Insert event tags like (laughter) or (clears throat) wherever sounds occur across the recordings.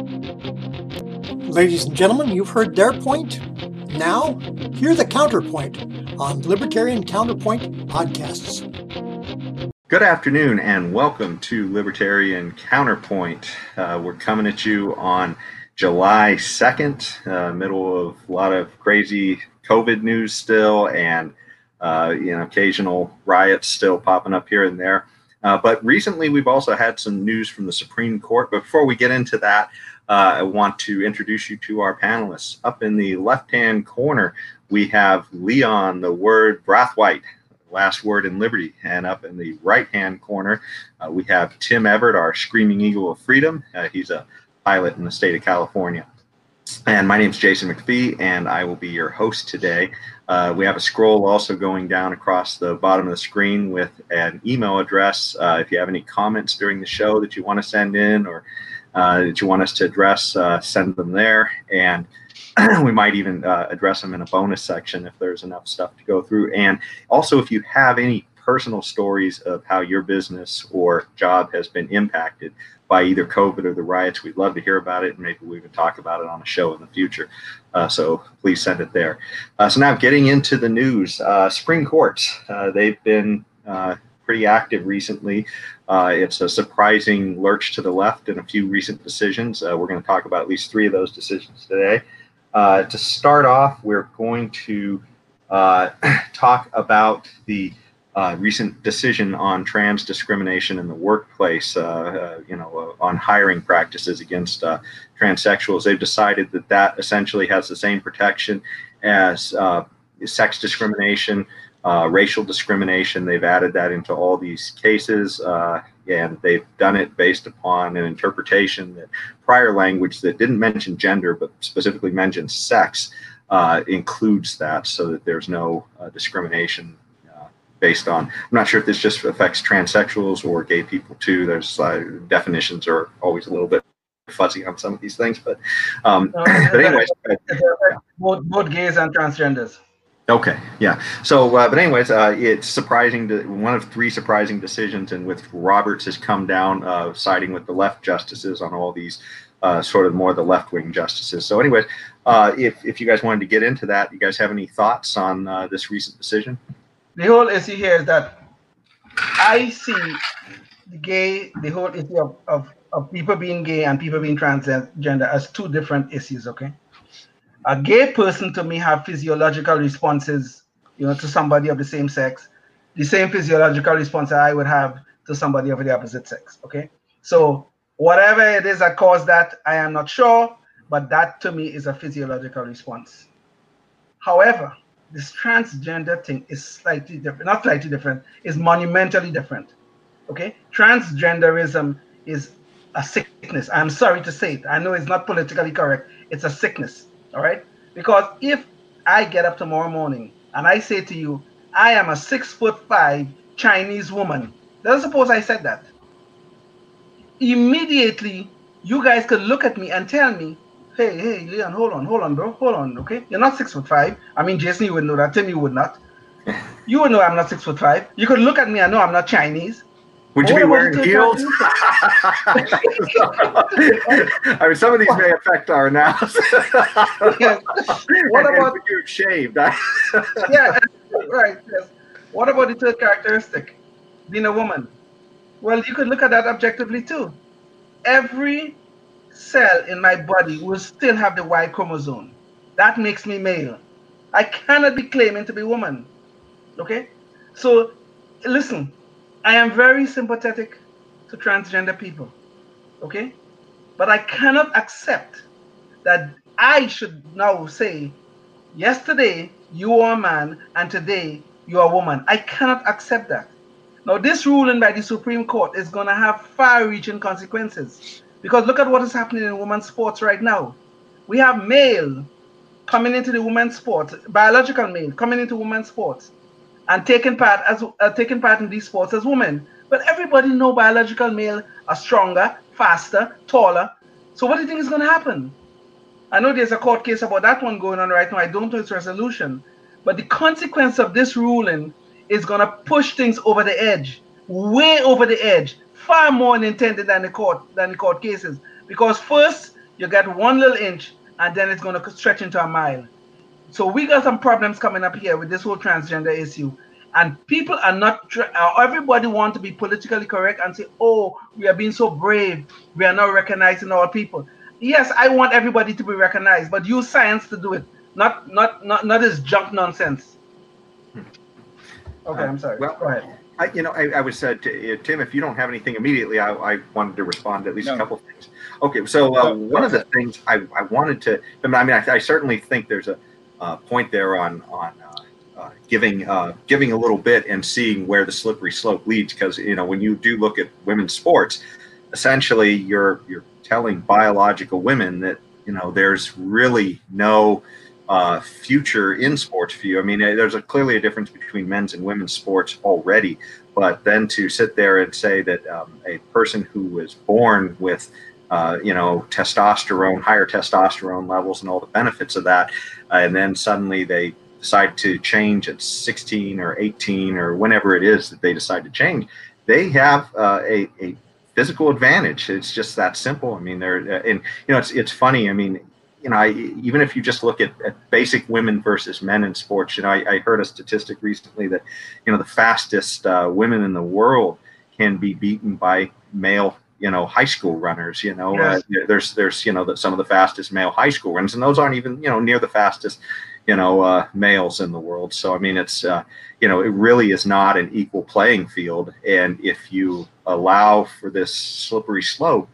Ladies and gentlemen, you've heard their point. Now, hear the counterpoint on Libertarian Counterpoint podcasts. Good afternoon and welcome to Libertarian Counterpoint. Uh, we're coming at you on July 2nd, uh, middle of a lot of crazy COVID news still, and uh, you know occasional riots still popping up here and there. Uh, but recently, we've also had some news from the Supreme Court. But before we get into that, uh, I want to introduce you to our panelists. Up in the left-hand corner, we have Leon, the word Brathwaite, last word in liberty. And up in the right-hand corner, uh, we have Tim Everett, our screaming eagle of freedom. Uh, he's a pilot in the state of California. And my name is Jason McPhee, and I will be your host today. Uh, we have a scroll also going down across the bottom of the screen with an email address. Uh, if you have any comments during the show that you want to send in or uh, that you want us to address, uh, send them there. And (clears throat) we might even uh, address them in a bonus section if there's enough stuff to go through. And also, if you have any personal stories of how your business or job has been impacted by either COVID or the riots, we'd love to hear about it, and maybe we can talk about it on a show in the future. Uh, so please send it there. Uh, so now getting into the news, uh, Supreme Court, uh, they've been uh, pretty active recently. Uh, it's a surprising lurch to the left in a few recent decisions. we're going to talk about at least three of those decisions today. to start off, we're going to (clears throat) talk about the uh, recent decision on trans discrimination in the workplace, uh, uh, you know, uh, on hiring practices against uh, transsexuals. They've decided that that essentially has the same protection as uh, sex discrimination, Uh, racial discrimination. They've added that into all these cases, uh, and they've done it based upon an interpretation that prior language that didn't mention gender but specifically mentioned sex uh, includes that, so that there's no discrimination based on. I'm not sure if this just affects transsexuals or gay people too. There's uh, definitions are always a little bit fuzzy on some of these things, but um, no, but anyways, (laughs) both, both gays and transgenders. Okay, yeah. So, uh, but anyways, uh, it's surprising to one of three surprising decisions and with Roberts has come down, uh, siding with the left justices on all these uh, sort of more the left wing justices. So, anyways, uh, if if you guys wanted to get into that, you guys have any thoughts on uh, this recent decision? the whole issue here is that I see the gay, the whole issue of, of, of people being gay and people being transgender as two different issues, okay? A gay person to me have physiological responses, you know, to somebody of the same sex, the same physiological response that I would have to somebody of the opposite sex, okay? So whatever it is that caused that, I am not sure, but that to me is a physiological response. However, this transgender thing is slightly different, not slightly different, is monumentally different. Okay? Transgenderism is a sickness. I'm sorry to say it. I know it's not politically correct. It's a sickness. All right? Because if I get up tomorrow morning and I say to you, I am a six foot five Chinese woman, let's suppose I said that. Immediately, you guys could look at me and tell me, hey, hey, Leon, hold on, hold on, bro, hold on, okay? You're not six foot five. I mean, Jason, you would know that. Tim, you would not. (laughs) You would know I'm not six foot five. You could look at me and know I'm not Chinese. Would you be wearing heels? (laughs) I mean, some of these may affect our analysis. (laughs) What about you shaved? (laughs) yeah, right. Yes. What about the third characteristic, being a woman? Well, you could look at that objectively too. Every cell in my body will still have the Y chromosome. That makes me male. I cannot be claiming to be woman. Okay? So listen, I am very sympathetic to transgender people. Okay? But I cannot accept that I should now say, yesterday you are a man and today you are a woman. I cannot accept that. Now, this ruling by the Supreme Court is going to have far reaching consequences. Because look at what is happening in women's sports right now. We have male coming into the women's sport, biological male coming into women's sports and taking part as uh, taking part in these sports as women. But everybody know biological male are stronger, faster, taller. So what do you think is going to happen? I know there's a court case about that one going on right now. I don't know its resolution. But the consequence of this ruling is going to push things over the edge, way over the edge, far more intended than the court than the court cases. Because first You get one little inch, and then it's going to stretch into a mile. So we got some problems coming up here with this whole transgender issue. And people are not, uh, everybody want to be politically correct and say, oh, we are being so brave. We are not recognizing our people. Yes, I want everybody to be recognized, but use science to do it. Not, not, not, not this junk nonsense. Okay, I'm sorry. Well, Go ahead. I, you know, I, I was uh, t- uh, Tim. If you don't have anything immediately, I, I wanted to respond to at least No. a couple of things. Okay, so uh, one of the things I, I wanted to, I mean, I, mean, I, I certainly think there's a uh, point there on on uh, uh, giving uh, giving a little bit and seeing where the slippery slope leads. Because you know, when you do look at women's sports, essentially you're you're telling biological women that you know there's really no uh, future in sports for you. I mean, there's a, clearly a difference between men's and women's sports already, but then to sit there and say that um, a person who was born with uh, you know testosterone, higher testosterone levels, and all the benefits of that, uh, and then suddenly they decide to change at 16 or 18 or whenever it is that they decide to change, they have uh, a, a physical advantage. It's just that simple. I mean, they're and you know it's it's funny. I mean, you know, I, even if you just look at, at basic women versus men in sports, you know, I, I heard a statistic recently that you know the fastest uh, women in the world can be beaten by male you know high school runners you know Yes. uh, there's there's you know the, some of the fastest male high school runners and those aren't even you know near the fastest you know uh, males in the world so i mean it's uh, you know it really is not an equal playing field and if you allow for this slippery slope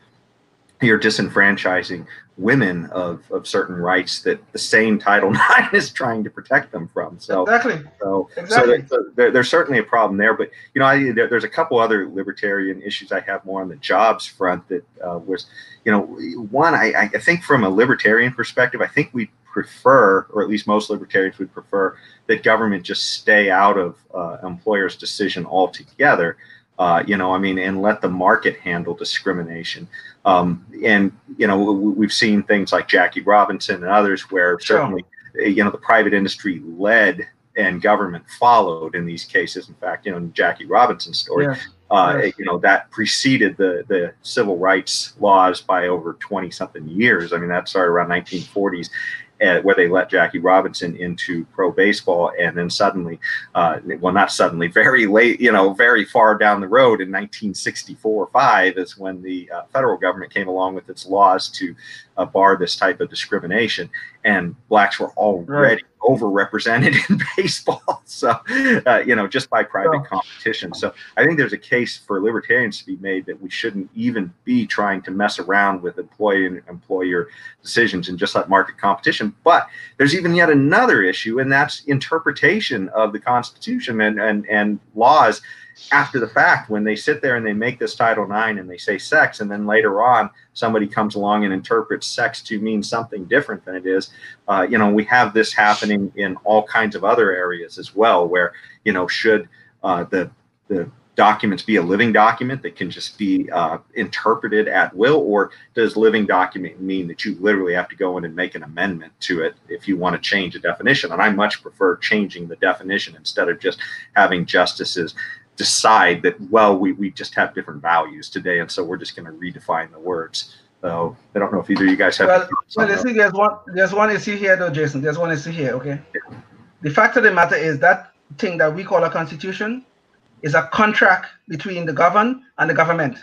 you're disenfranchising women of, of certain rights that the same title (laughs) ix is trying to protect them from so Exactly. so, Exactly. so there- there, there's certainly a problem there. But you know, I, there, there's a couple other libertarian issues I have more on the jobs front. That uh, was, you know, one I, I think from a libertarian perspective, I think we prefer, or at least most libertarians would prefer, that government just stay out of uh, employers' decision altogether. Uh, you know, I mean, and let the market handle discrimination. Um, and you know, we- we've seen things like Jackie Robinson and others where certainly, uh, you know, the private industry led and government followed in these cases. In fact, you know, in Jackie Robinson's story, Yeah. uh, Yes. you know, that preceded the the civil rights laws by over twenty something years. I mean, that started around 1940s. Uh, where they let Jackie Robinson into pro baseball, and then suddenly, uh, well, not suddenly, very late, you know, very far down the road in 1964 or five is when the uh, federal government came along with its laws to uh, bar this type of discrimination, and blacks were already overrepresented (laughs) in baseball. (laughs) So, uh, you know, just by private Yeah. competition. So, I think there's a case for libertarians to be made that we shouldn't even be trying to mess around with employee and employer decisions and just let market competition. But there's even yet another issue, and that's interpretation of the Constitution and and, and laws after the fact when they sit there and they make this title ix and they say sex and then later on somebody comes along and interprets sex to mean something different than it is uh, you know we have this happening in all kinds of other areas as well where you know should uh, the the documents be a living document that can just be uh, interpreted at will or does living document mean that you literally have to go in and make an amendment to it if you want to change a definition? And i much prefer changing the definition instead of just having justices decide that well we, we just have different values today and so we're just going to redefine the words so i don't know if either of you guys have Well, well, you see, there's one, there's one issue here, though, Jason. There's one issue here, okay? The fact of the matter is that thing that we call a constitution is a contract between the governed and the government.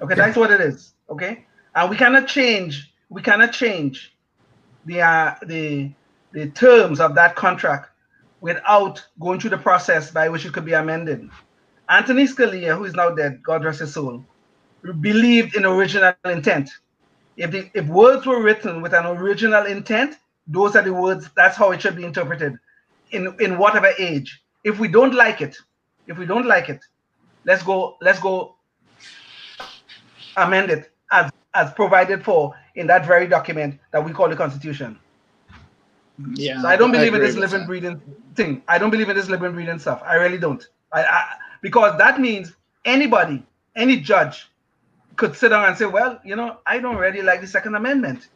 Okay, that's what it is. Okay, and we cannot change. We cannot change the uh, the the terms of that contract without going through the process by which it could be amended. Anthony Scalia, who is now dead, God rest his soul, believed in original intent. If the if words were written with an original intent, those are the words. That's how it should be interpreted, in in whatever age. If we don't like it, if we don't like it, let's go let's go amend it as as provided for in that very document that we call the Constitution. Yeah. So I don't believe in this living breathing thing. I don't believe in this living breathing stuff. I really don't. I, I because that means anybody, any judge, could sit down and say, "Well, you know, I don't really like the Second Amendment.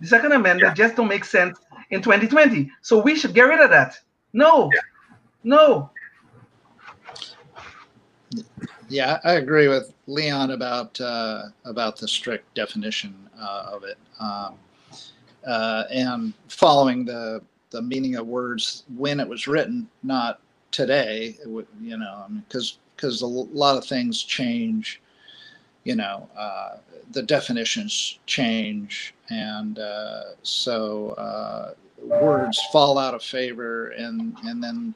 The Second Amendment just don't make sense in 2020. So we should get rid of that." No, no. Yeah, I agree with Leon about uh, about the strict definition uh, of it, um, uh, and following the the meaning of words when it was written, not today. Would, you know, because because a lot of things change. You know, uh, the definitions change, and uh, so uh, words fall out of favor, and and then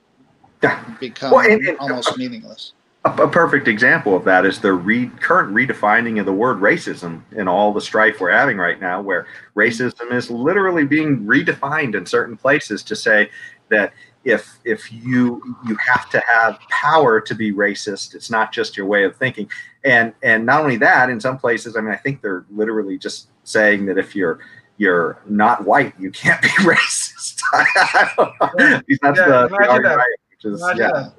Yeah. become Well, and- and- almost meaningless. A, a perfect example of that is the re- current redefining of the word racism in all the strife we're having right now, where racism is literally being redefined in certain places to say that if if you you have to have power to be racist, it's not just your way of thinking. And and not only that, in some places, I mean, I think they're literally just saying that if you're you're not white, you can't be (laughs) racist. (laughs) I don't know. At least That's Yeah, the, the argument, that. Which is Imagine yeah. that.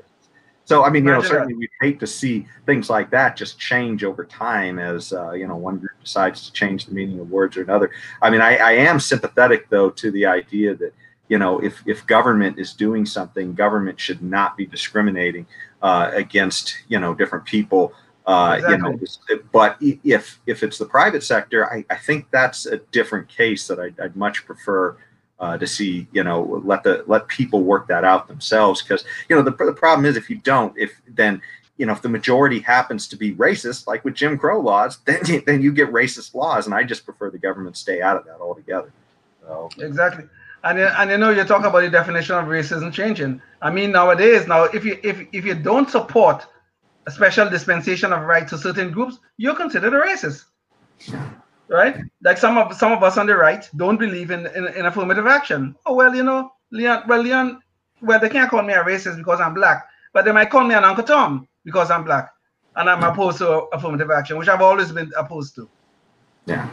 So I mean, you know, certainly we'd hate to see things like that just change over time as uh, you know one group decides to change the meaning of words or another. I mean, I, I am sympathetic though to the idea that you know if if government is doing something, government should not be discriminating uh, against you know different people. Uh, You know, but if if it's the private sector, I, I think that's a different case that I'd, I'd much prefer uh, to see. You know, let the let people work that out themselves because you know the, the problem is if you don't if then you know if the majority happens to be racist like with jim crow laws (laughs) then you, then you get racist laws and i just prefer the government stay out of that altogether so Exactly. And, you- and you know, you talk about the definition of racism changing. I mean, nowadays, now, if you if, if you don't support a special dispensation of rights to certain groups, you're considered a racist, right? Like some of some of us on the right don't believe in, in, in affirmative action. Oh well, you know, Leon. Well, Leon. Well, they can't call me a racist because I'm black, but they might call me an Uncle Tom because I'm black, and I'm opposed to affirmative action, which I've always been opposed to. yeah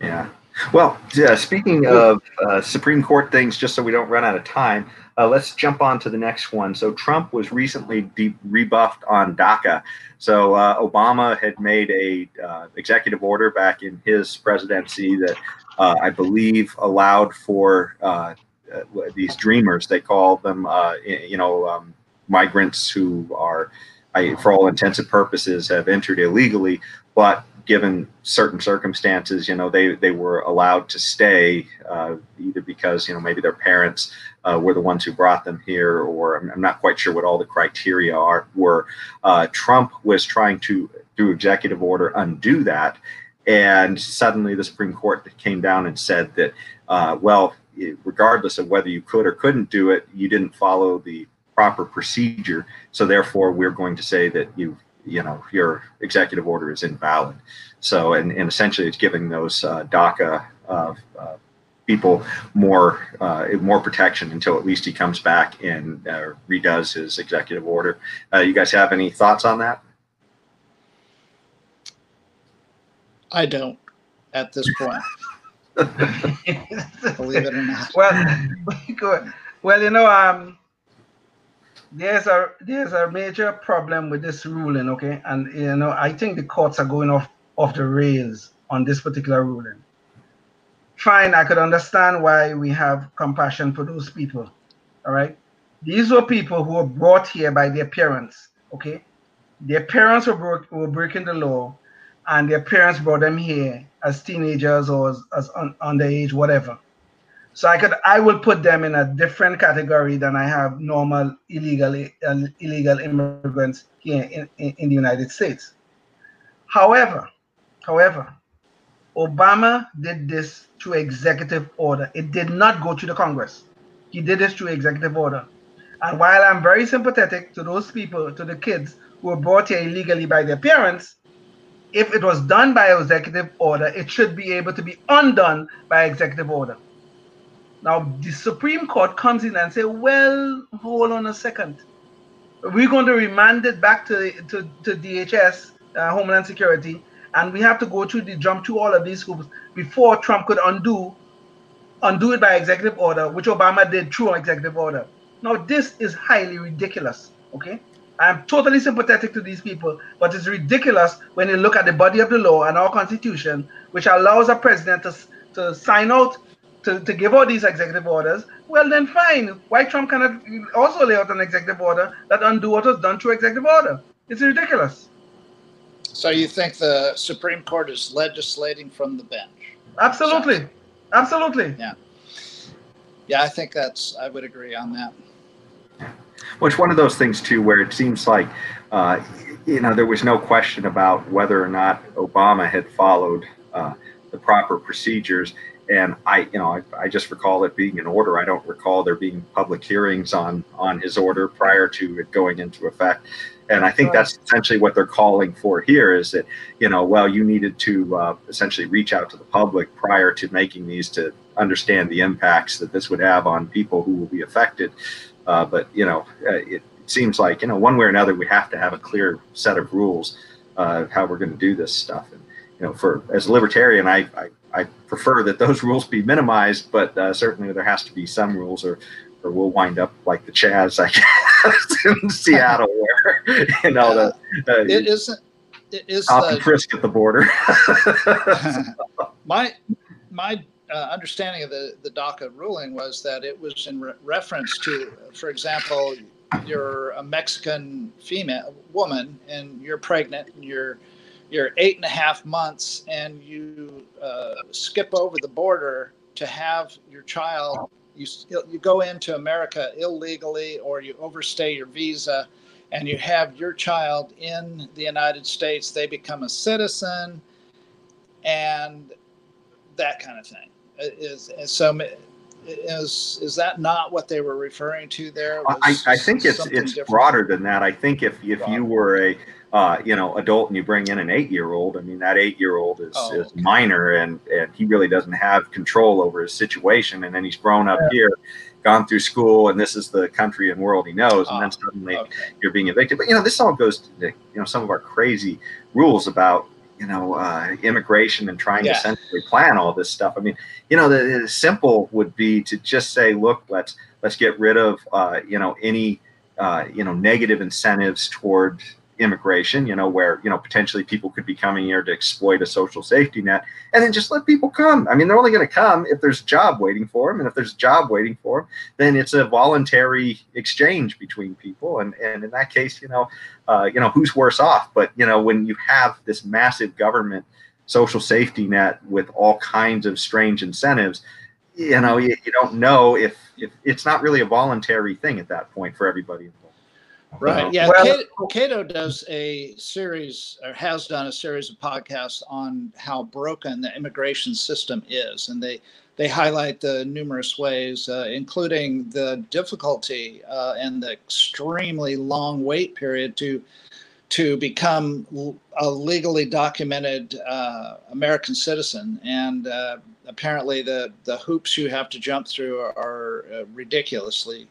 yeah well yeah, speaking of uh, supreme court things just so we don't run out of time uh, let's jump on to the next one. So trump was recently de- rebuffed on daca. So uh, obama had made a uh, executive order back in his presidency that uh, i believe allowed for uh, uh, these dreamers they call them uh, you know um, migrants who are I, for all intents and purposes have entered illegally but given certain circumstances you know they they were allowed to stay uh, either because you know maybe their parents uh, were the ones who brought them here or I'm, I'm not quite sure what all the criteria are were uh, trump was trying to through executive order undo that. And suddenly the supreme court came down and said that uh, well regardless of whether you could or couldn't do it you didn't follow the proper procedure. So therefore we're going to say that you you know your executive order is invalid so and, and essentially it's giving those uh, daca uh, uh, people more uh, more protection until at least he comes back and uh, redoes his executive order uh, you guys have any thoughts on that I don't at this point, (laughs) believe it or not. well, (laughs) good. Well, you know, um, there's a there's a major problem with this ruling, okay? And you know, I think the courts are going off off the rails on this particular ruling. Fine, I could understand why we have compassion for those people. All right, these were people who were brought here by their parents. Okay, their parents were broke, were breaking the law, and their parents brought them here as teenagers or as, as un, underage, whatever. So I could I will put them in a different category than I have normal illegal uh, illegal immigrants here in, in, in the United States. However, however, Obama did this through executive order. It did not go to the Congress. He did this through executive order. And while I'm very sympathetic to those people, to the kids who were brought here illegally by their parents, if it was done by executive order, it should be able to be undone by executive order. Now, the Supreme Court comes in and say, well, hold on a second. We're going to remand it back to, to, to DHS, uh, Homeland Security, and we have to go through the jump through all of these hoops before Trump could undo undo it by executive order, which Obama did through an executive order. Now, this is highly ridiculous. Okay, I'm totally sympathetic to these people, but it's ridiculous when you look at the body of the law and our constitution, which allows a president to, to sign out to, to give out these executive orders. Well, then fine. Why Trump cannot also lay out an executive order that undo what was done through executive order? It's ridiculous. So you think the Supreme Court is legislating from the bench? Absolutely, absolutely. Yeah, yeah. I think that's. I would agree on that. Well, it's one of those things too, where it seems like, uh, you know, there was no question about whether or not Obama had followed uh, the proper procedures. And I, you know, I, I, just recall it being an order. I don't recall there being public hearings on on his order prior to it going into effect. And I think that's essentially what they're calling for here is that, you know, well, you needed to uh, essentially reach out to the public prior to making these to understand the impacts that this would have on people who will be affected. Uh, but you know, uh, it seems like you know one way or another we have to have a clear set of rules uh, how we're going to do this stuff. And you know, for as a libertarian, I, I, I prefer that those (laughs) rules be minimized, but uh, certainly there has to be some rules, or or we'll wind up like the Chaz, I (laughs) guess, in Seattle, where you know the uh, (laughs) it isn't. It is the, frisk at the border. my my uh, understanding of the, the DACA ruling was that it was in re- reference to, for example, you're a Mexican female woman and you're pregnant and you're you're eight and a half months and you uh, skip over the border to have your child. You you go into America illegally or you overstay your visa, and you have your child in the United States. They become a citizen, and that kind of thing is, is so is is that not what they were referring to there? I, I think it's it's different? broader than that. I think if if broader. you were a uh, you know adult and you bring in an eight year old, I mean that eight year old is, oh, is okay. minor and and he really doesn't have control over his situation, and then he's grown up yeah. here. Gone through school, and this is the country and world he knows, and then ah, suddenly okay. you're being evicted. But you know, this all goes to the, you know some of our crazy rules about you know uh, immigration and trying yeah. to centrally plan all this stuff. I mean, you know, the, the, simple would be to just say, look, let's let's get rid of uh, you know any uh, you know negative incentives toward immigration, you know, where, you know, potentially people could be coming here to exploit a social safety net and then just let people come. I mean, they're only going to come if there's a job waiting for them. And if there's a job waiting for them, then it's a voluntary exchange between people. And, and in that case, you know, uh, you know, who's worse off? But, you know, when you have this massive government social safety net with all kinds of strange incentives, you know, you, you don't know if, if it's not really a voluntary thing at that point for everybody involved. Right. Yeah. Well, Cato, Cato does a series or has done a series of podcasts on how broken the immigration system is, and they they highlight the numerous ways, uh, including the difficulty uh, and the extremely long wait period to to become a legally documented uh, American citizen, and uh, apparently the the hoops you have to jump through are, are uh, ridiculously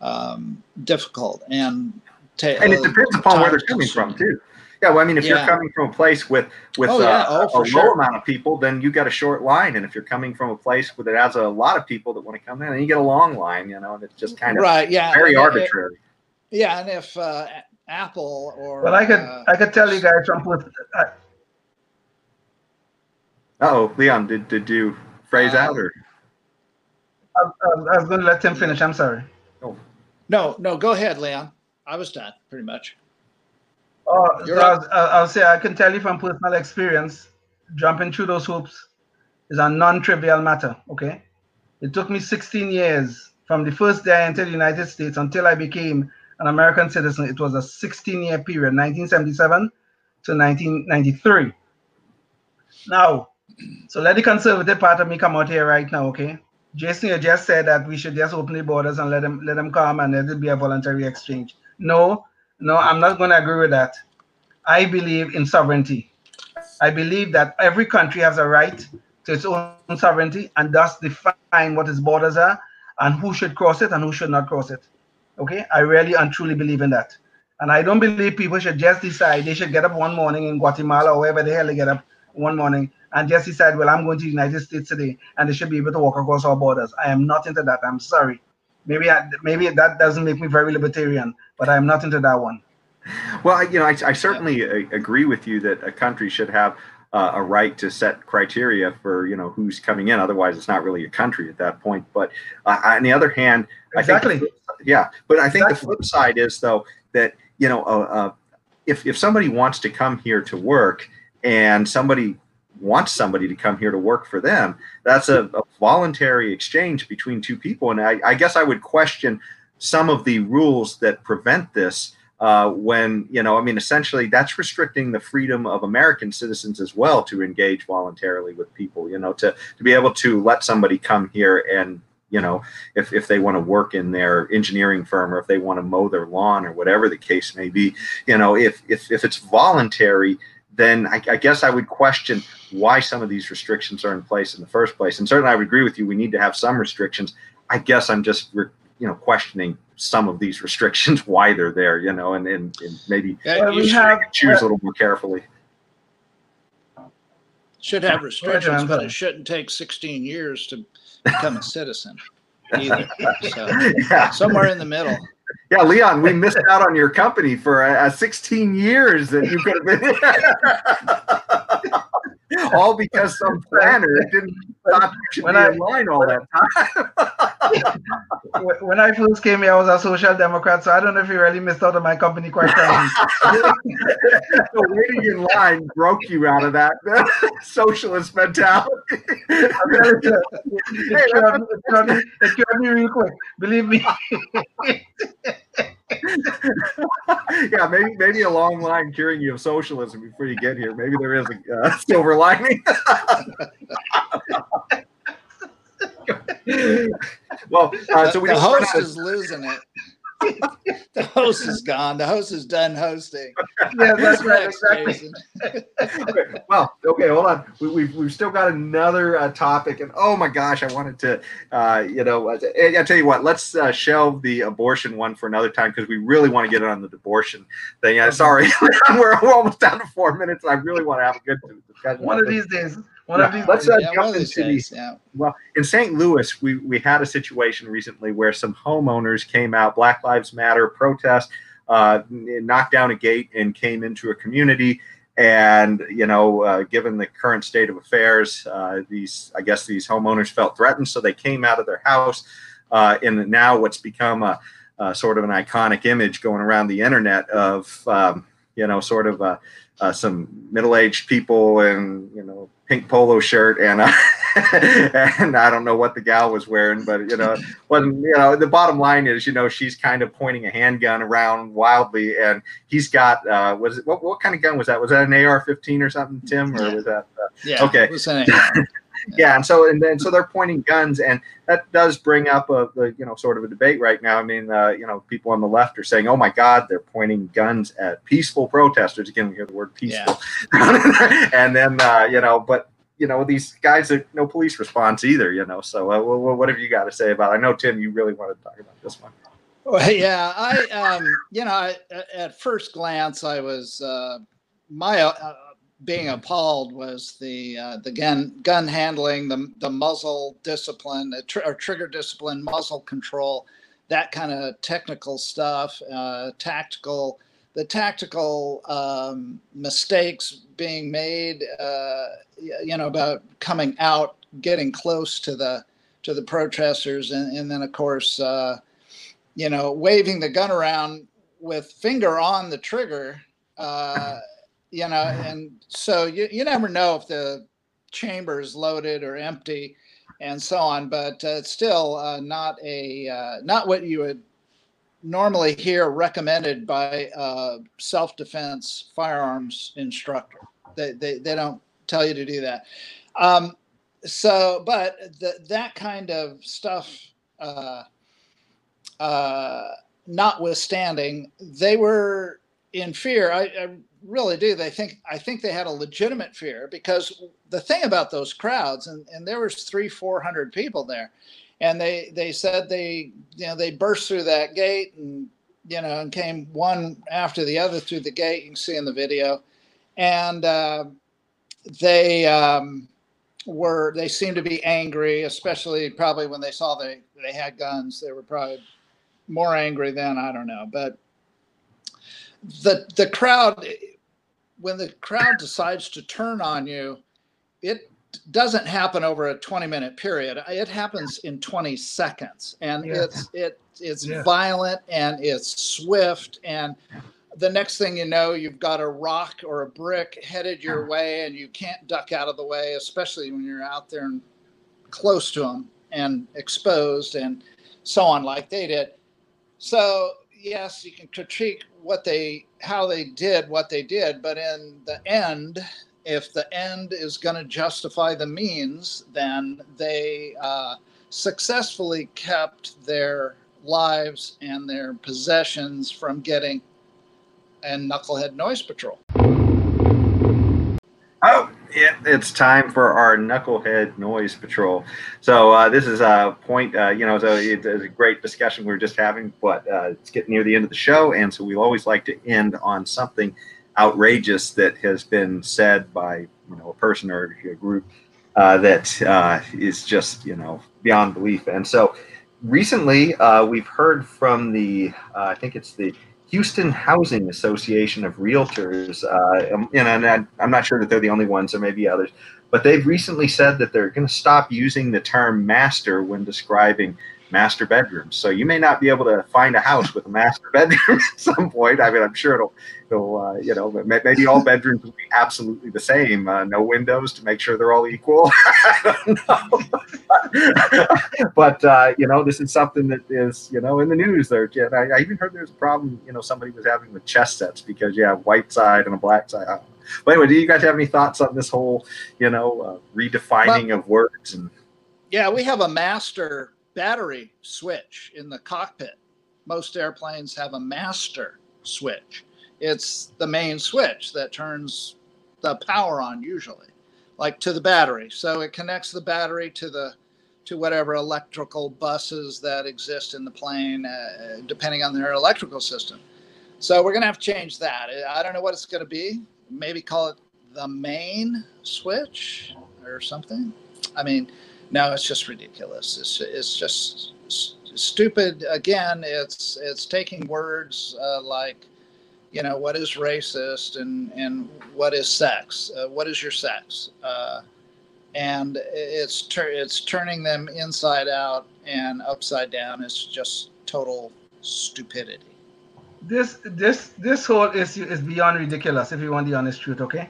um, difficult and ta- and it depends upon where they're coming from too. Yeah, well, I mean, if yeah. you're coming from a place with with oh, yeah. uh, oh, a sure. low amount of people, then you got a short line, and if you're coming from a place that has a lot of people that want to come in, then you get a long line. You know, and it's just kind of right. Yeah, very and arbitrary. If, yeah, and if uh, Apple or well, I could uh, I could tell you guys from with. Uh, oh, Leon, did did you phrase uh, out or? I, I was going to let him finish. I'm sorry. No, no, go ahead, Leon. I was done pretty much. Oh, so I was, I'll say I can tell you from personal experience, jumping through those hoops is a non-trivial matter. Okay, it took me 16 years from the first day I entered the United States until I became an American citizen. It was a 16-year period, 1977 to 1993. Now, so let the conservative part of me come out here right now. Okay, Jason, you just said that we should just open the borders and let them let them come and let it be a voluntary exchange. No, no, I'm not going to agree with that. I believe in sovereignty. I believe that every country has a right to its own sovereignty and thus define what its borders are and who should cross it and who should not cross it. Okay, I really and truly believe in that. And I don't believe people should just decide they should get up one morning in Guatemala or wherever the hell they get up one morning and Jesse said, well, I'm going to the United States today and they should be able to walk across our borders. I am not into that. I'm sorry. Maybe I, maybe that doesn't make me very libertarian, but I'm not into that one. Well, you know, I, I certainly yeah. agree with you that a country should have uh, a right to set criteria for you know who's coming in. Otherwise, it's not really a country at that point. But uh, on the other hand, exactly, I think, yeah. But I think exactly. the flip side is though that you know a, if if somebody wants to come here to work and somebody wants somebody to come here to work for them, that's a, a voluntary exchange between two people. And I, I, guess I would question some of the rules that prevent this. Uh, when you know, I mean, essentially, that's restricting the freedom of American citizens as well to engage voluntarily with people. You know, to to be able to let somebody come here and you know if, if they want to work in their engineering firm or if they want to mow their lawn or whatever the case may be you know if if, if it's voluntary then I, I, guess I would question why some of these restrictions are in place in the first place. And certainly, I would agree with you. We need to have some restrictions. I guess I'm just, you know, questioning some of these (laughs) restrictions, why they're there, you know, and, and, and maybe yeah, you have, choose a little more carefully. Should have restrictions, but it shouldn't take 16 years to become a citizen either. So (laughs) yeah. somewhere in the middle. Yeah, Leon, we missed (laughs) out on your company for uh, 16 years that you could have been. (laughs) (laughs) all because some planner didn't should when I, in line all that time. (laughs) when I first came here, I was a social democrat, so I don't know if you really missed out on my company quite frankly. (laughs) so waiting in line broke you out of that socialist mentality. I'm telling you, it, cured, it, cured me, it cured me real quick. Believe me. (laughs) yeah, maybe maybe a long line curing you of socialism before you get here. Maybe there is a uh, (laughs) silver lining. (laughs) well, uh, so we the host is losing it. The host is gone. The host is done hosting. (laughs) Yeah, that's right. Exactly. okay, (laughs) well, okay, hold on. We, have we've, we've still got another uh, topic, and oh my gosh, I wanted to, uh, you know, I, I tell you what, let's uh, shelve the abortion one for another time because we really want to get on the abortion thing. Uh, sorry, (laughs) we're, we're almost down to four minutes, and I really want to have a good discussion. One of these days. One yeah, of these let's uh, yeah, jump into days, the, yeah. well in St. Louis we we had a situation recently where some homeowners came out Black Lives Matter protest uh, knocked down a gate and came into a community and you know uh, given the current state of affairs uh, these I guess these homeowners felt threatened so they came out of their house uh, and now what's become a, a, sort of an iconic image going around the internet of um, you know sort of uh, uh, some middle-aged people and you know pink polo shirt and uh, (laughs) and I don't know what the gal was wearing, but you know, when you know the bottom line is, you know, she's kind of pointing a handgun around wildly, and he's got uh, was it what, what kind of gun was that? Was that an AR-15 or something, Tim, or was that? Uh, yeah. Okay. Yeah, and so and then so they're pointing guns, and that does bring up a, a you know sort of a debate right now. I mean, uh, you know, people on the left are saying, "Oh my God, they're pointing guns at peaceful protesters." Again, we hear the word peaceful, yeah. (laughs) and then uh, you know, but you know, these guys are no police response either. You know, so uh, what, what have you got to say about? It? I know Tim, you really want to talk about this one. Well, yeah, I um, you know, I, at first glance, I was uh, my uh, being appalled was the uh, the gun gun handling, the the muzzle discipline, tr- or trigger discipline, muzzle control, that kind of technical stuff, uh, tactical, the tactical um, mistakes being made, uh, you know, about coming out, getting close to the to the protesters, and, and then of course, uh, you know, waving the gun around with finger on the trigger. You know, and so you, you never know if the chamber is loaded or empty and so on, but uh, it's still uh, not a uh, not what you would normally hear recommended by a self-defense firearms instructor. They, they, they don't tell you to do that. Um, so, but the, that kind of stuff, uh, uh, notwithstanding, they were in fear. I, I really do. They think I think they had a legitimate fear because the thing about those crowds, and, and there was three, four hundred people there, and they they said they you know they burst through that gate and you know and came one after the other through the gate. You can see in the video, and uh, they um, were they seemed to be angry, especially probably when they saw they they had guns. They were probably more angry than I don't know, but the the crowd when the crowd decides to turn on you, it doesn't happen over a 20 minute period. It happens in 20 seconds, and yeah. it's it it's yeah. violent and it's swift and the next thing you know, you've got a rock or a brick headed your way, and you can't duck out of the way, especially when you're out there and close to them and exposed and so on, like they did. So yes, you can critique what they how they did what they did, but in the end, if the end is going to justify the means, then they uh, successfully kept their lives and their possessions from getting and Knucklehead Noise Patrol. Oh, yeah, it's time for our Knucklehead Noise Patrol. So uh, this is a point, uh, you know, so it's a great discussion we are just having, but uh, it's getting near the end of the show, and so we always like to end on something outrageous that has been said by, you know, a person or a group uh, that uh, is just, you know, beyond belief. And so recently uh, we've heard from the, I think it's the Houston Housing Association of Realtors, uh, um, and I'm not sure that they're the only ones, there may be others, but they've recently said that they're going to stop using the term master when describing master bedrooms. So you may not be able to find a house with a master (laughs) bedroom at some point. I mean, I'm sure it'll, it'll uh, you know, maybe all bedrooms will be absolutely the same. Uh, no windows to make sure they're all equal. (laughs) but uh, you know, this is something that is, you know, in the news. There, I, I, even heard there's a problem. You know, somebody was having with chess sets because you have white side and a black side. But anyway, do you guys have any thoughts on this whole, you know, uh, redefining well, of words and? Yeah, we have a master battery switch in the cockpit. Most airplanes have a master switch. It's the main switch that turns the power on usually, like to the battery. So it connects the battery to the to whatever electrical buses that exist in the plane, uh, depending on their electrical system. So we're going to have to change that. I don't know what it's going to be. Maybe call it the main switch or something. I mean, no, it's just ridiculous. It's it's just stupid. Again, it's it's taking words uh, like, you know, what is racist and and what is sex? Uh, what is your sex? Uh, and it's tur- it's turning them inside out and upside down. It's just total stupidity. This this this whole issue is beyond ridiculous. If you want the honest truth, okay?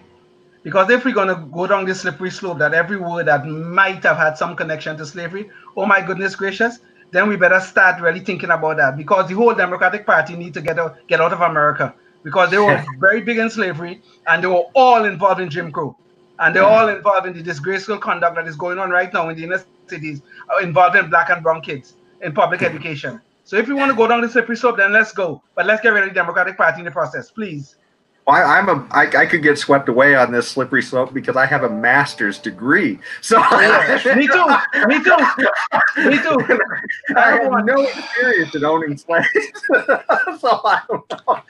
Because if we're going to go down this slippery slope that every word that might have had some connection to slavery, oh my goodness gracious, then we better start really thinking about that. Because the whole Democratic Party need to get out, get out of America because they were (laughs) very big in slavery and they were all involved in Jim Crow. And they're all involved in the disgraceful conduct that is going on right now in the inner cities uh, involving black and brown kids in public education. So if you want to go down the slippery slope, then let's go. But let's get rid of the Democratic Party in the process, please. I, I'm a. I, I could get swept away on this slippery slope because I have a master's degree. So (laughs) me too. Me too. Me too. I have no experience in owning slaves, (laughs) so I don't know.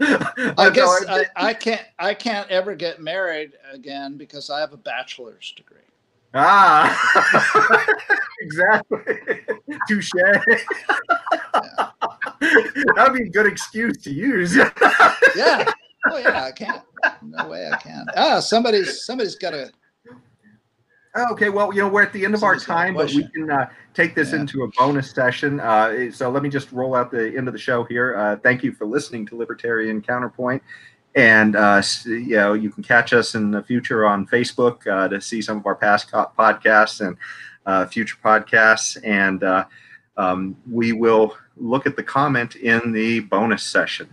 I guess I, I can't. I can't ever get married again because I have a bachelor's degree. Ah, (laughs) exactly. Touche. Yeah. (laughs) That'd be a good excuse to use. (laughs) yeah. Oh yeah, I can't. No way I can't. Ah, somebody's somebody's got to. Okay, well, you know, we're at the end of our time, but we can uh, take this yeah. into a bonus session. Uh, so let me just roll out the end of the show here. Uh, thank you for listening to Libertarian Counterpoint. And, uh, you know, you can catch us in the future on Facebook uh, to see some of our past podcasts and uh, future podcasts. And um, we will look at the comment in the bonus session.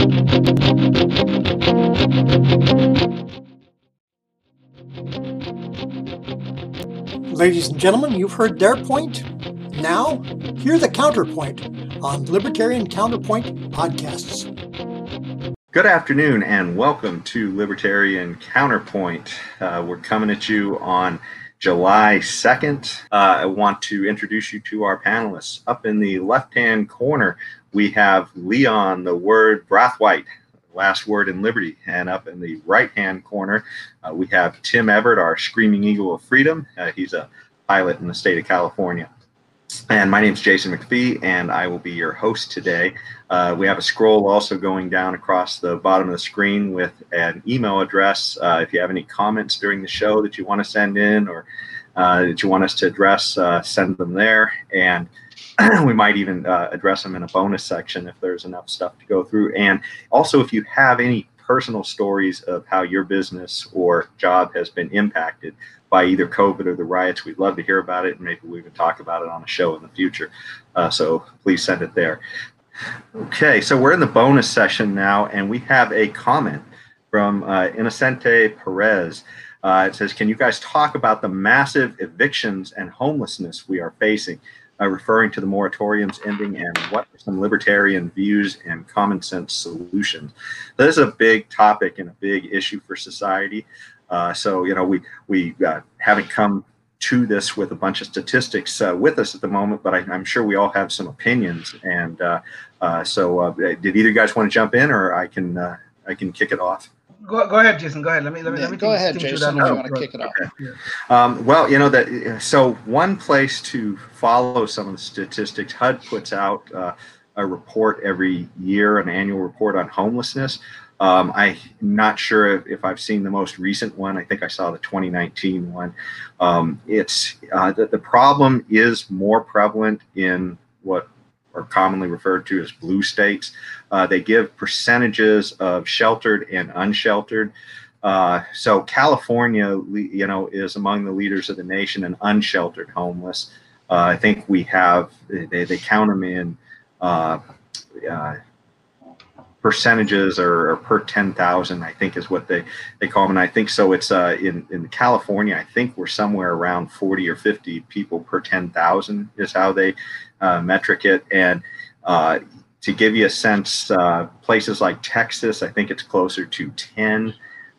Ladies and gentlemen, you've heard their point. Now, hear the counterpoint on Libertarian Counterpoint podcasts. Good afternoon and welcome to Libertarian Counterpoint. Uh, we're coming at you on July 2nd. Uh, I want to introduce you to our panelists. Up in the left hand corner, we have Leon, the word Brathwaite, last word in liberty. And up in the right hand corner, uh, we have Tim Everett, our screaming eagle of freedom. Uh, he's a pilot in the state of California. And my name is Jason McPhee, and I will be your host today. Uh, we have a scroll also going down across the bottom of the screen with an email address. Uh, if you have any comments during the show that you want to send in or uh, that you want us to address, uh, send them there. And (clears throat) we might even uh, address them in a bonus section if there's enough stuff to go through. And also, if you have any personal stories of how your business or job has been impacted by either COVID or the riots, we'd love to hear about it, and maybe we can talk about it on a show in the future. Uh, so please send it there. Okay, so we're in the bonus session now, and we have a comment from uh, Inocente Perez. Uh, it says, Can you guys talk about the massive evictions and homelessness we are facing? uh, referring to the moratoriums ending and what are some libertarian views and common sense solutions. This is a big topic and a big issue for society. Uh, so, you know, we, we uh, haven't come to this with a bunch of statistics uh, with us at the moment, but I, am sure we all have some opinions. And uh, uh, so, did either you guys want to jump in, or I can I can kick it off? Go, go ahead, Jason. Go ahead. Let me let me, yeah, let me go think, ahead, think Jason. If you want to kick it off. Okay. Um, well, you know that. So one place to follow some of the statistics, HUD puts out uh, a report every year, an annual report on homelessness. Um, I'm not sure if, if, I've seen the most recent one. I think I saw the 2019 one. Um, it's uh, the, the problem is more prevalent in what are commonly referred to as blue states. Uh, they give percentages of sheltered and unsheltered. Uh, so California, you know, is among the leaders of the nation in unsheltered homeless. Uh, I think we have they, they count them in uh, uh, percentages or, or per 10,000, I think is what they, they call them. And I think so it's uh, in, in California, I think we're somewhere around 40 or 50 people per 10,000 is how they uh, metric it. And uh, to give you a sense, uh, places like Texas, I think it's closer to 10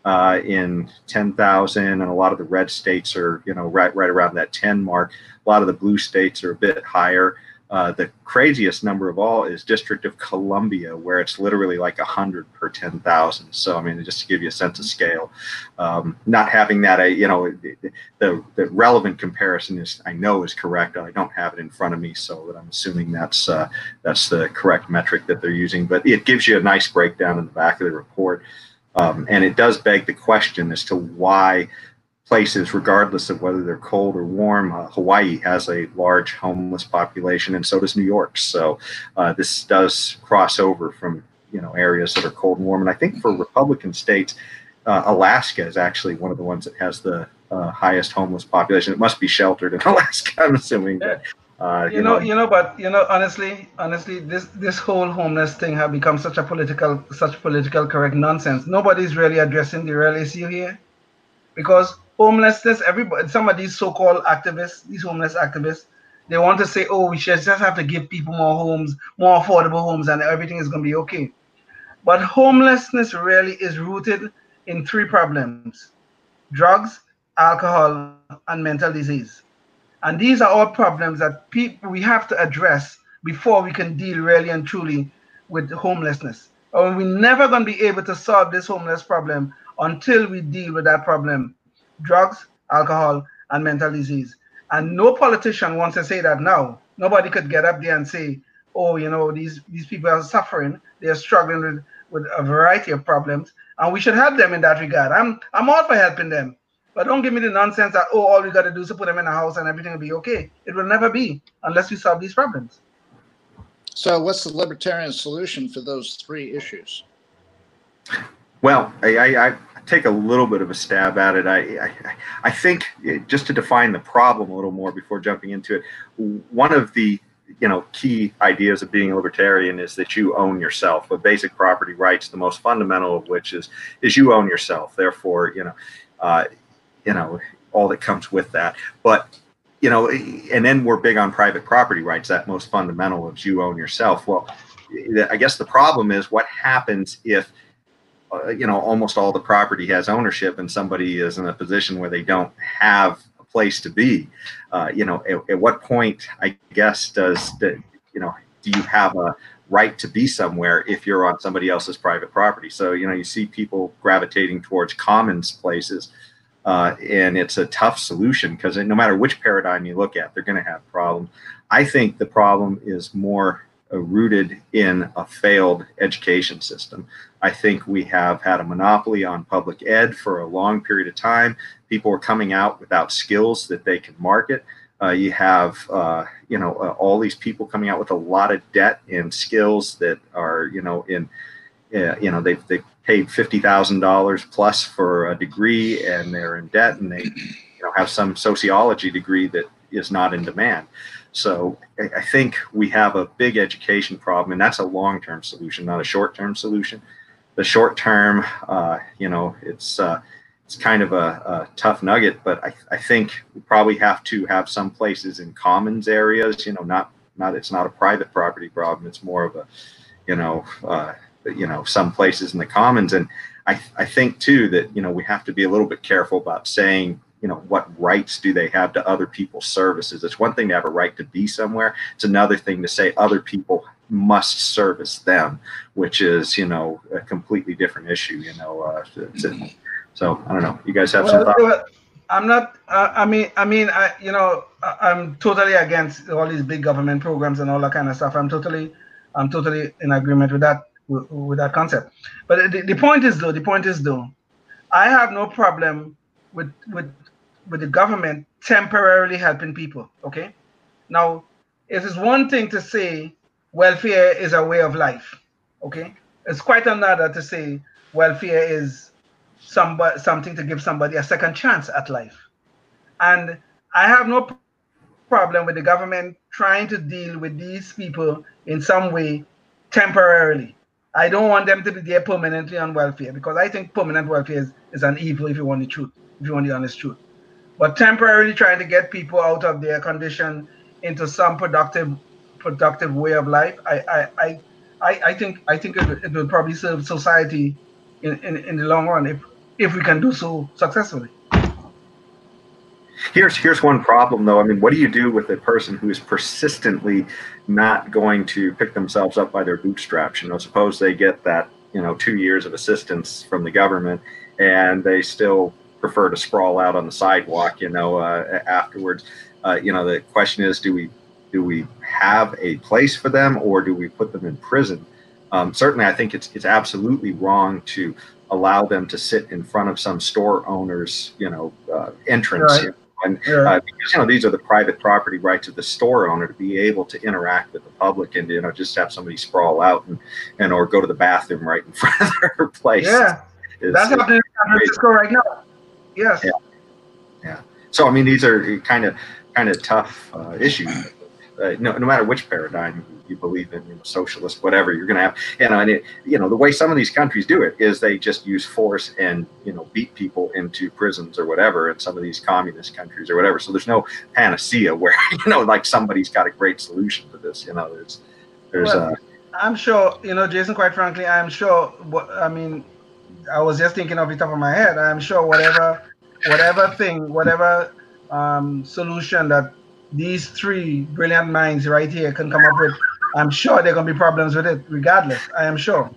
uh, in 10,000, and a lot of the red states are, you know, right right around that 10 mark. A lot of the blue states are a bit higher. Uh, the craziest number of all is District of Columbia, where it's literally like 100 per 10,000. So, I mean, just to give you a sense of scale, um, not having that, I, you know, the, the relevant comparison is, I know is correct. I don't have it in front of me, so that I'm assuming that's, uh, that's the correct metric that they're using. But it gives you a nice breakdown in the back of the report. Um, and it does beg the question as to why places, regardless of whether they're cold or warm. Uh, Hawaii has a large homeless population, and so does New York. So uh, this does cross over from you know areas that are cold and warm. And I think for Republican states, uh, Alaska is actually one of the ones that has the uh, highest homeless population. It must be sheltered in (laughs) Alaska, I'm assuming. But, uh, you, you know, know, you know, but you know, honestly, honestly, this this whole homeless thing has become such a political, such political correct nonsense. Nobody's really addressing the real issue here, because homelessness, everybody, some of these so-called activists, these homeless activists, they want to say, oh, we should just have to give people more homes, more affordable homes, and everything is going to be okay. But homelessness really is rooted in three problems drugs, alcohol, and mental disease. And these are all problems that people we have to address before we can deal really and truly with homelessness. Or we're never going to be able to solve this homeless problem until we deal with that problem drugs, alcohol, and mental disease. And no politician wants to say that now. Nobody could get up there and say, oh, you know, these, these people are suffering. They're struggling with, with a variety of problems. And we should help them in that regard. I'm, I'm all for helping them. But don't give me the nonsense that, oh, all we got to do is to put them in a house and everything will be okay. It will never be unless we solve these problems. So, what's the libertarian solution for those three issues? Well, I, I, I take a little bit of a stab at it. I, I, I think just to define the problem a little more before jumping into it, one of the you know key ideas of being a libertarian is that you own yourself. But basic property rights, the most fundamental of which is is you own yourself. Therefore, you know, uh, you know all that comes with that. But you know, and then we're big on private property rights. That most fundamental of you own yourself. Well, I guess the problem is what happens if you know almost all the property has ownership and somebody is in a position where they don't have a place to be. Uh, you know at, at, what point i guess does the you know do you have a right to be somewhere if you're on somebody else's private property? So you know you see people gravitating towards commons places uh, and it's a tough solution because no matter which paradigm you look at they're going to have problems. I think the problem is more uh, rooted in a failed education system. I think we have had a monopoly on public ed for a long period of time. People are coming out without skills that they can market. Uh, you have, uh, you know, uh, all these people coming out with a lot of debt and skills that are, you know, in, uh, you know, they've, they've paid $50,000 plus for a degree and they're in debt and they, you know, have some sociology degree that is not in demand. So I think we have a big education problem, and that's a long-term solution, not a short-term solution. The short-term, uh, you know, it's uh, it's kind of a, a tough nugget, but I, I, think we probably have to have some places in commons areas. You know, not not it's not a private property problem. It's more of a, you know, uh, you know, some places in the commons, and I I think too that you know we have to be a little bit careful about saying you know what rights do they have to other people's services it's one thing to have a right to be somewhere it's another thing to say other people must service them which is you know a completely different issue you know uh, so i don't know you guys have well, some thoughts i'm not uh, i mean i mean i you know i'm totally against all these big government programs and all that kind of stuff i'm totally i'm totally in agreement with that with, with that concept but the, the point is though the point is though i have no problem with with with the government temporarily helping people. Okay. Now, it is one thing to say welfare is a way of life. Okay. It's quite another to say welfare is somebody, something to give somebody a second chance at life. And I have no problem with the government trying to deal with these people in some way temporarily. I don't want them to be there permanently on welfare because I think permanent welfare is, is an evil if you want the truth, if you want the honest truth but temporarily trying to get people out of their condition into some productive productive way of life. I i i, I, I think i think it, it will probably serve society in, in, in the long run if if we can do so successfully. Here's here's one problem though. I mean what do you do with a person who is persistently not going to pick themselves up by their bootstraps? You know suppose they get that you know two years of assistance from the government and they still prefer to sprawl out on the sidewalk, you know, uh, afterwards. Uh, you know, the question is, do we do we have a place for them or do we put them in prison? Um, certainly, I think it's it's absolutely wrong to allow them to sit in front of some store owner's, you know, uh, entrance. Right. You know, and uh, because you know these are the private property rights of the store owner to be able to interact with the public and you know just have somebody sprawl out and and or go to the bathroom right in (laughs) front of their place. Yeah, is, that's happening in San Francisco right now. Yes. Yeah. Yeah. So I mean, these are kind of kind of tough uh, issues. Uh, no, no matter which paradigm you believe in, you know, socialist, whatever, you're going to have, you know, and it, you know, the way some of these countries do it is they just use force and, you know, beat people into prisons or whatever in some of these communist countries or whatever. So there's no panacea (laughs) where, you know, like somebody's got a great solution for this, you know, there's, there's, well, uh, I'm sure, you know, Jason, quite frankly, I'm sure, what, I mean, I was just thinking off the top of my head. I'm sure whatever, whatever thing, whatever um, solution that these three brilliant minds right here can come up with, I'm sure there are gonna be problems with it, regardless. I am sure.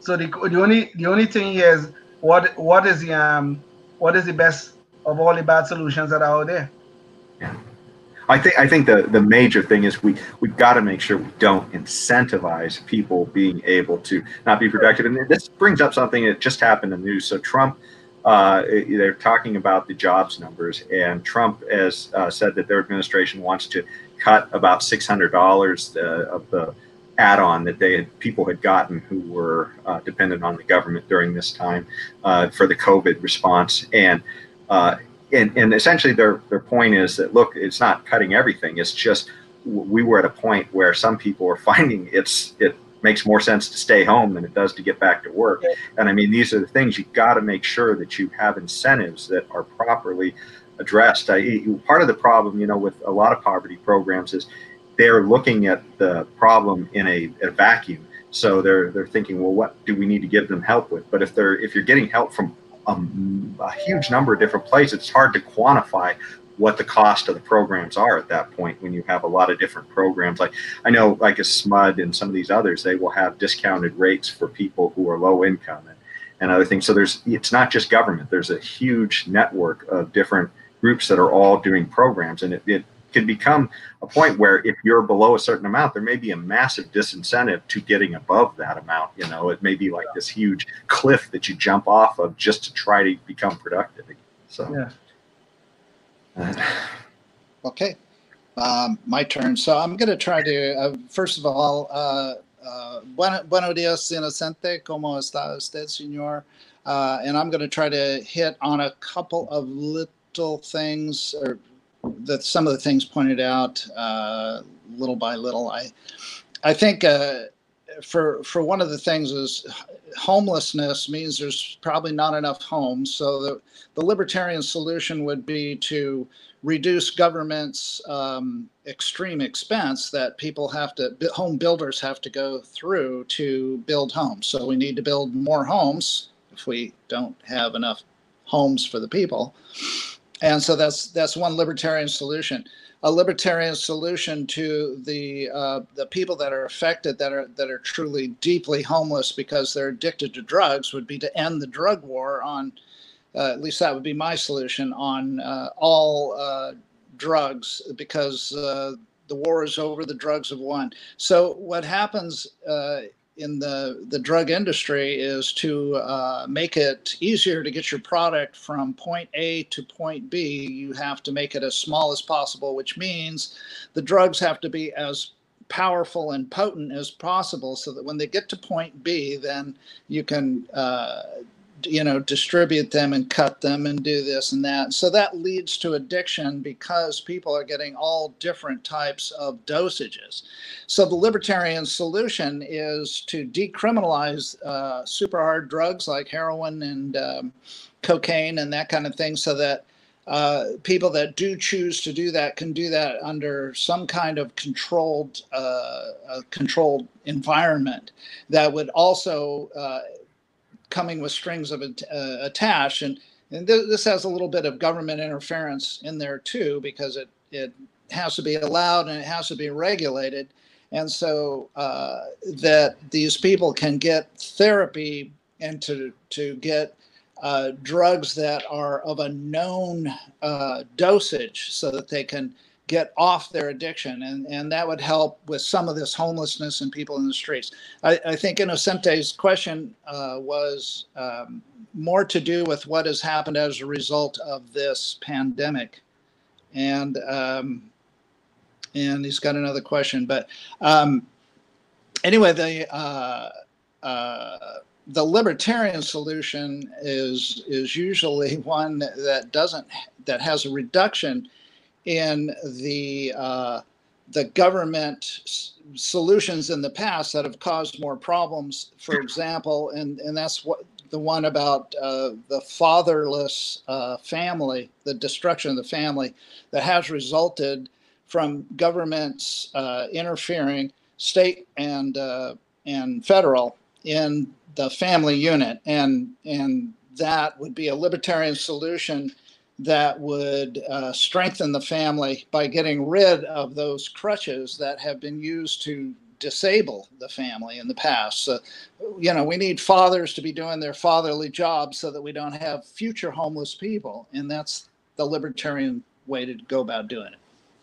So the, the only the only thing here is what what is the um what is the best of all the bad solutions that are out there. Yeah. I think I think the, the major thing is we we've got to make sure we don't incentivize people being able to not be productive. And this brings up something that just happened in the news. So Trump, uh, they're talking about the jobs numbers, and Trump has uh, said that their administration wants to cut about six hundred dollars uh, of the add-on that they had people had gotten who were uh, dependent on the government during this time uh, for the COVID response and. And, and essentially their, their point is that look it's not cutting everything it's just we were at a point where some people are finding it's it makes more sense to stay home than it does to get back to work. And i mean these are the things you've got to make sure that you have incentives that are properly addressed. I, part of the problem you know with a lot of poverty programs is they're looking at the problem in a, a vacuum. So they're they're thinking well what do we need to give them help with? But if they're if you're getting help from um, a huge number of different places. It's hard to quantify what the cost of the programs are at that point when you have a lot of different programs. Like I know, like a SMUD and some of these others, they will have discounted rates for people who are low income and, and other things. So there's it's not just government. There's a huge network of different groups that are all doing programs, and it, it can become a point where if you're below a certain amount, there may be a massive disincentive to getting above that amount. You know, it may be like this huge cliff that you jump off of just to try to become productive. So, yeah. (sighs) Okay. Um, my turn. So I'm going to try to, uh, first of all, uh, uh, bueno, buenos días, Inocente. ¿Cómo está usted, señor? Uh, and I'm going to try to hit on a couple of little things, or that some of the things pointed out uh, little by little. I, I think uh, for for one of the things is homelessness means there's probably not enough homes. So the the libertarian solution would be to reduce government's um, extreme expense that people have to home builders have to go through to build homes. So we need to build more homes if we don't have enough homes for the people. And so that's that's one libertarian solution. A libertarian solution to the uh, the people that are affected that are that are truly deeply homeless because they're addicted to drugs would be to end the drug war on. Uh, at least that would be my solution on uh, all uh, drugs because uh, the war is over, the drugs have won. So what happens uh, in the, the drug industry is to uh, make it easier to get your product from point A to point B. You have to make it as small as possible, which means the drugs have to be as powerful and potent as possible so that when they get to point B, then you can uh, you know distribute them and cut them and do this and that. So that leads to addiction because people are getting all different types of dosages. So the libertarian solution is to decriminalize uh, super hard drugs like heroin and um, cocaine and that kind of thing so that uh, people that do choose to do that can do that under some kind of controlled uh, controlled environment that would also uh, coming with strings of uh, attached. And, and th- this has a little bit of government interference in there too, because it, it has to be allowed and it has to be regulated. And so uh, that these people can get therapy and to, to get uh, drugs that are of a known uh, dosage so that they can get off their addiction and, and that would help with some of this homelessness and people in the streets. I, I think Inocente's question uh, was um, more to do with what has happened as a result of this pandemic. And um, and he's got another question but um, anyway the uh, uh, the libertarian solution is is usually (laughs) one that doesn't that has a reduction in the uh, the government s- solutions in the past that have caused more problems. For example, and and that's what the one about uh, the fatherless uh, family, the destruction of the family, that has resulted from governments uh, interfering, state and uh, and federal, in the family unit, and and that would be a libertarian solution that would uh, strengthen the family by getting rid of those crutches that have been used to disable the family in the past. So, you know, we need fathers to be doing their fatherly jobs so that we don't have future homeless people. And that's the libertarian way to go about doing it.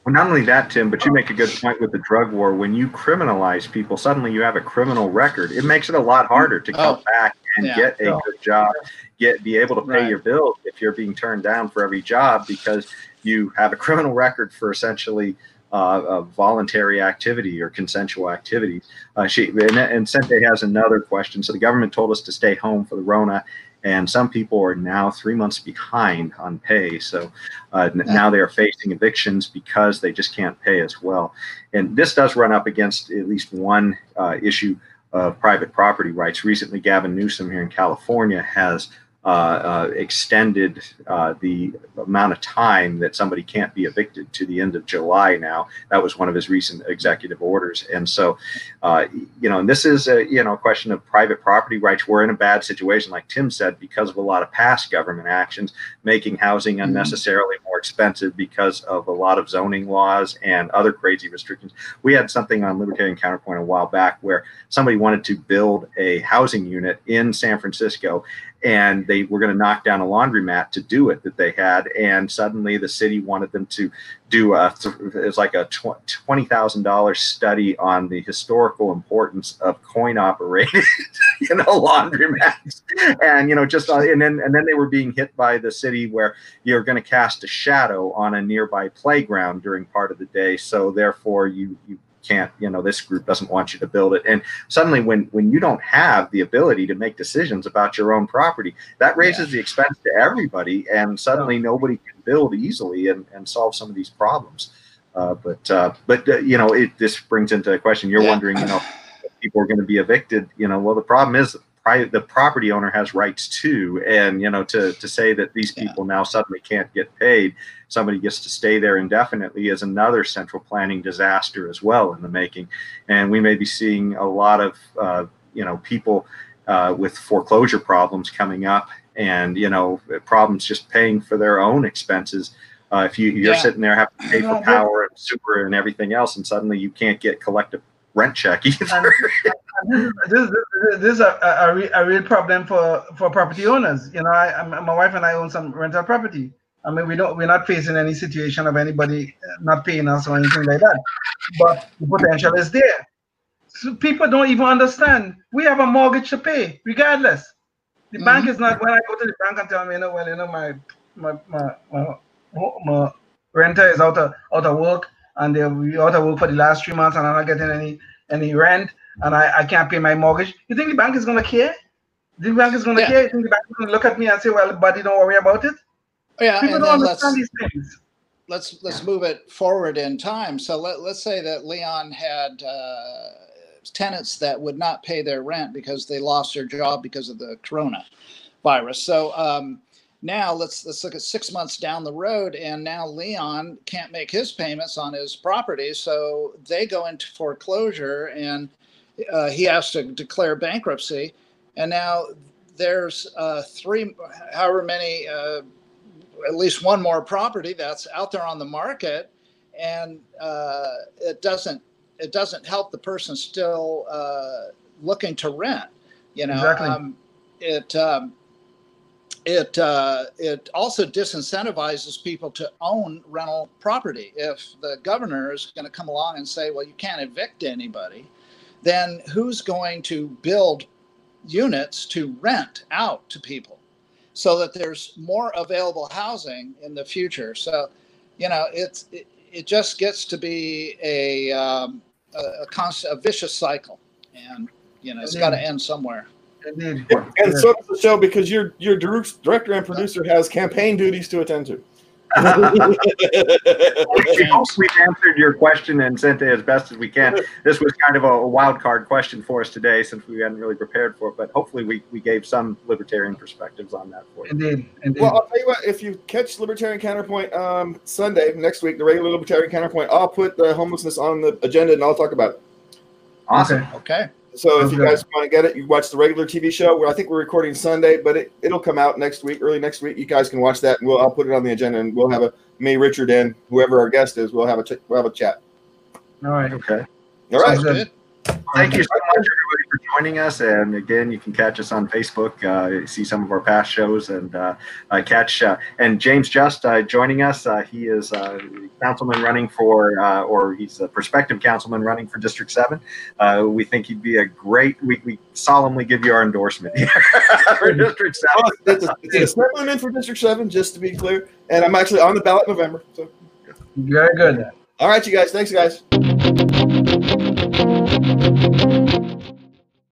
Well, not only that, Tim, but you make a good point with the drug war. When you criminalize people, suddenly you have a criminal record. It makes it a lot harder to come oh, back and yeah. get a good job, get be able to pay right. your bills if you're being turned down for every job because you have a criminal (laughs) record for essentially uh, a voluntary activity or consensual activity. Uh, she and, and Sente has another question. So the government told us to stay home for the Rona, and some people are now three months behind on pay. So uh, now they are facing evictions because they just can't pay as well. And this does run up against at least one uh, issue of private property rights. Recently, Gavin Newsom here in California has uh, uh, extended uh, the amount of time that somebody can't be evicted to the end of July now. That was one of his recent executive orders. And so, uh, you know, and this is a, you know, a question of private property rights. We're in a bad situation, like Tim said, because of a lot of past government actions, making housing mm-hmm. unnecessarily more expensive because of a lot of zoning laws and other crazy restrictions. We had something on Libertarian Counterpoint a while back where somebody wanted to build a housing unit in San Francisco and they were going to knock down a laundromat to do it that they had and suddenly the city wanted them to do a it was like a $20,000 study on the historical importance of coin operated you (laughs) know laundromats and you know just uh, and then and then they were being hit by the city where you're going to cast a shadow on a nearby playground during part of the day. So therefore you you can't you know this group doesn't want you to build it and suddenly when when you don't have the ability to make decisions about your own property that raises yeah. the expense to everybody and suddenly nobody can build easily and, and solve some of these problems uh, but uh, but uh, you know it this brings into a question you're yeah. wondering you know people are going to be evicted you know well the problem is the property owner has rights too and you know to to say that these people now suddenly can't get paid somebody gets to stay there indefinitely is another central planning disaster as well in the making. And we may be seeing a lot of uh, you know people uh, with foreclosure problems coming up, and you know problems just paying for their own expenses. Uh, if you, you're yeah. sitting there having to pay for power and super and everything else, and suddenly you can't get collective rent check (laughs) either. This, this, this, is a, a, a, real problem for, for property owners. You know, I, my wife and I own some rental property, I mean, we don't, we're not facing any situation of anybody not paying us or anything like that. But the potential is there. So people don't even understand. We have a mortgage to pay, regardless. The mm-hmm. bank is not. When I go to the bank and tell me, you know, well, you know, my my my, my, my renter is out of out of work, and they'll be out of work for the last three months, and I'm not getting any any rent, and I, I can't pay my mortgage. You think the bank is gonna care? The bank is gonna yeah. care? You think the bank is gonna look at me and say, well, buddy, don't worry about it? yeah, People and then let's, let's let's move it forward in time. So let, let's say that Leon had uh, tenants that would not pay their rent because they lost their job because of the corona virus. So um, now let's let's look at six months down the road, and now Leon can't make his payments on his property, so they go into foreclosure, and uh, he has to declare bankruptcy, and now there's uh, three, however many. Uh, at least one more property that's out there on the market, and uh, it doesn't it doesn't help the person still uh, looking to rent. You know, exactly. um, it um, it uh, it also disincentivizes people to own rental property. If the governor is going to come along and say, "Well, you can't evict anybody," then who's going to build units to rent out to people? so that there's more available housing in the future. So, you know, it's it, it just gets to be a um, a, a constant a vicious cycle, and you know, it's got to end somewhere. And, and so does the show because your your director and producer has campaign duties to attend to we (laughs) we've answered your question and sent it as best as we can. This was kind of a wild card question for us today since we hadn't really prepared for it, but hopefully we, we gave some libertarian perspectives on that for you. Indeed. Indeed. Well, I'll tell you what, if you catch Libertarian Counterpoint um, Sunday next week, the regular Libertarian Counterpoint, I'll put the homelessness on the agenda and I'll talk about it. Awesome. Okay. okay. So if okay. you guys want to get it, you watch the regular TV show. Where I think we're recording Sunday, but it, it'll come out next week, early next week. You guys can watch that, and we'll I'll put it on the agenda, and we'll have a me, Richard, and whoever our guest is. We'll have a ch- we'll have a chat. All right. Okay. All right. Good. Thank you so much, everybody, for joining us. And again, you can catch us on Facebook, uh, see some of our past shows, and uh, uh, catch. Uh, and James Just uh, joining us. Uh, he is a councilman running for, or he's a prospective councilman running for District 7. we think he'd be a great, we, we solemnly give you our endorsement (laughs) for District 7. it's, a, it's an assemblyman for District 7, just to be clear. And I'm actually on the ballot in November. So. Very good. All right, you guys. Thanks, guys.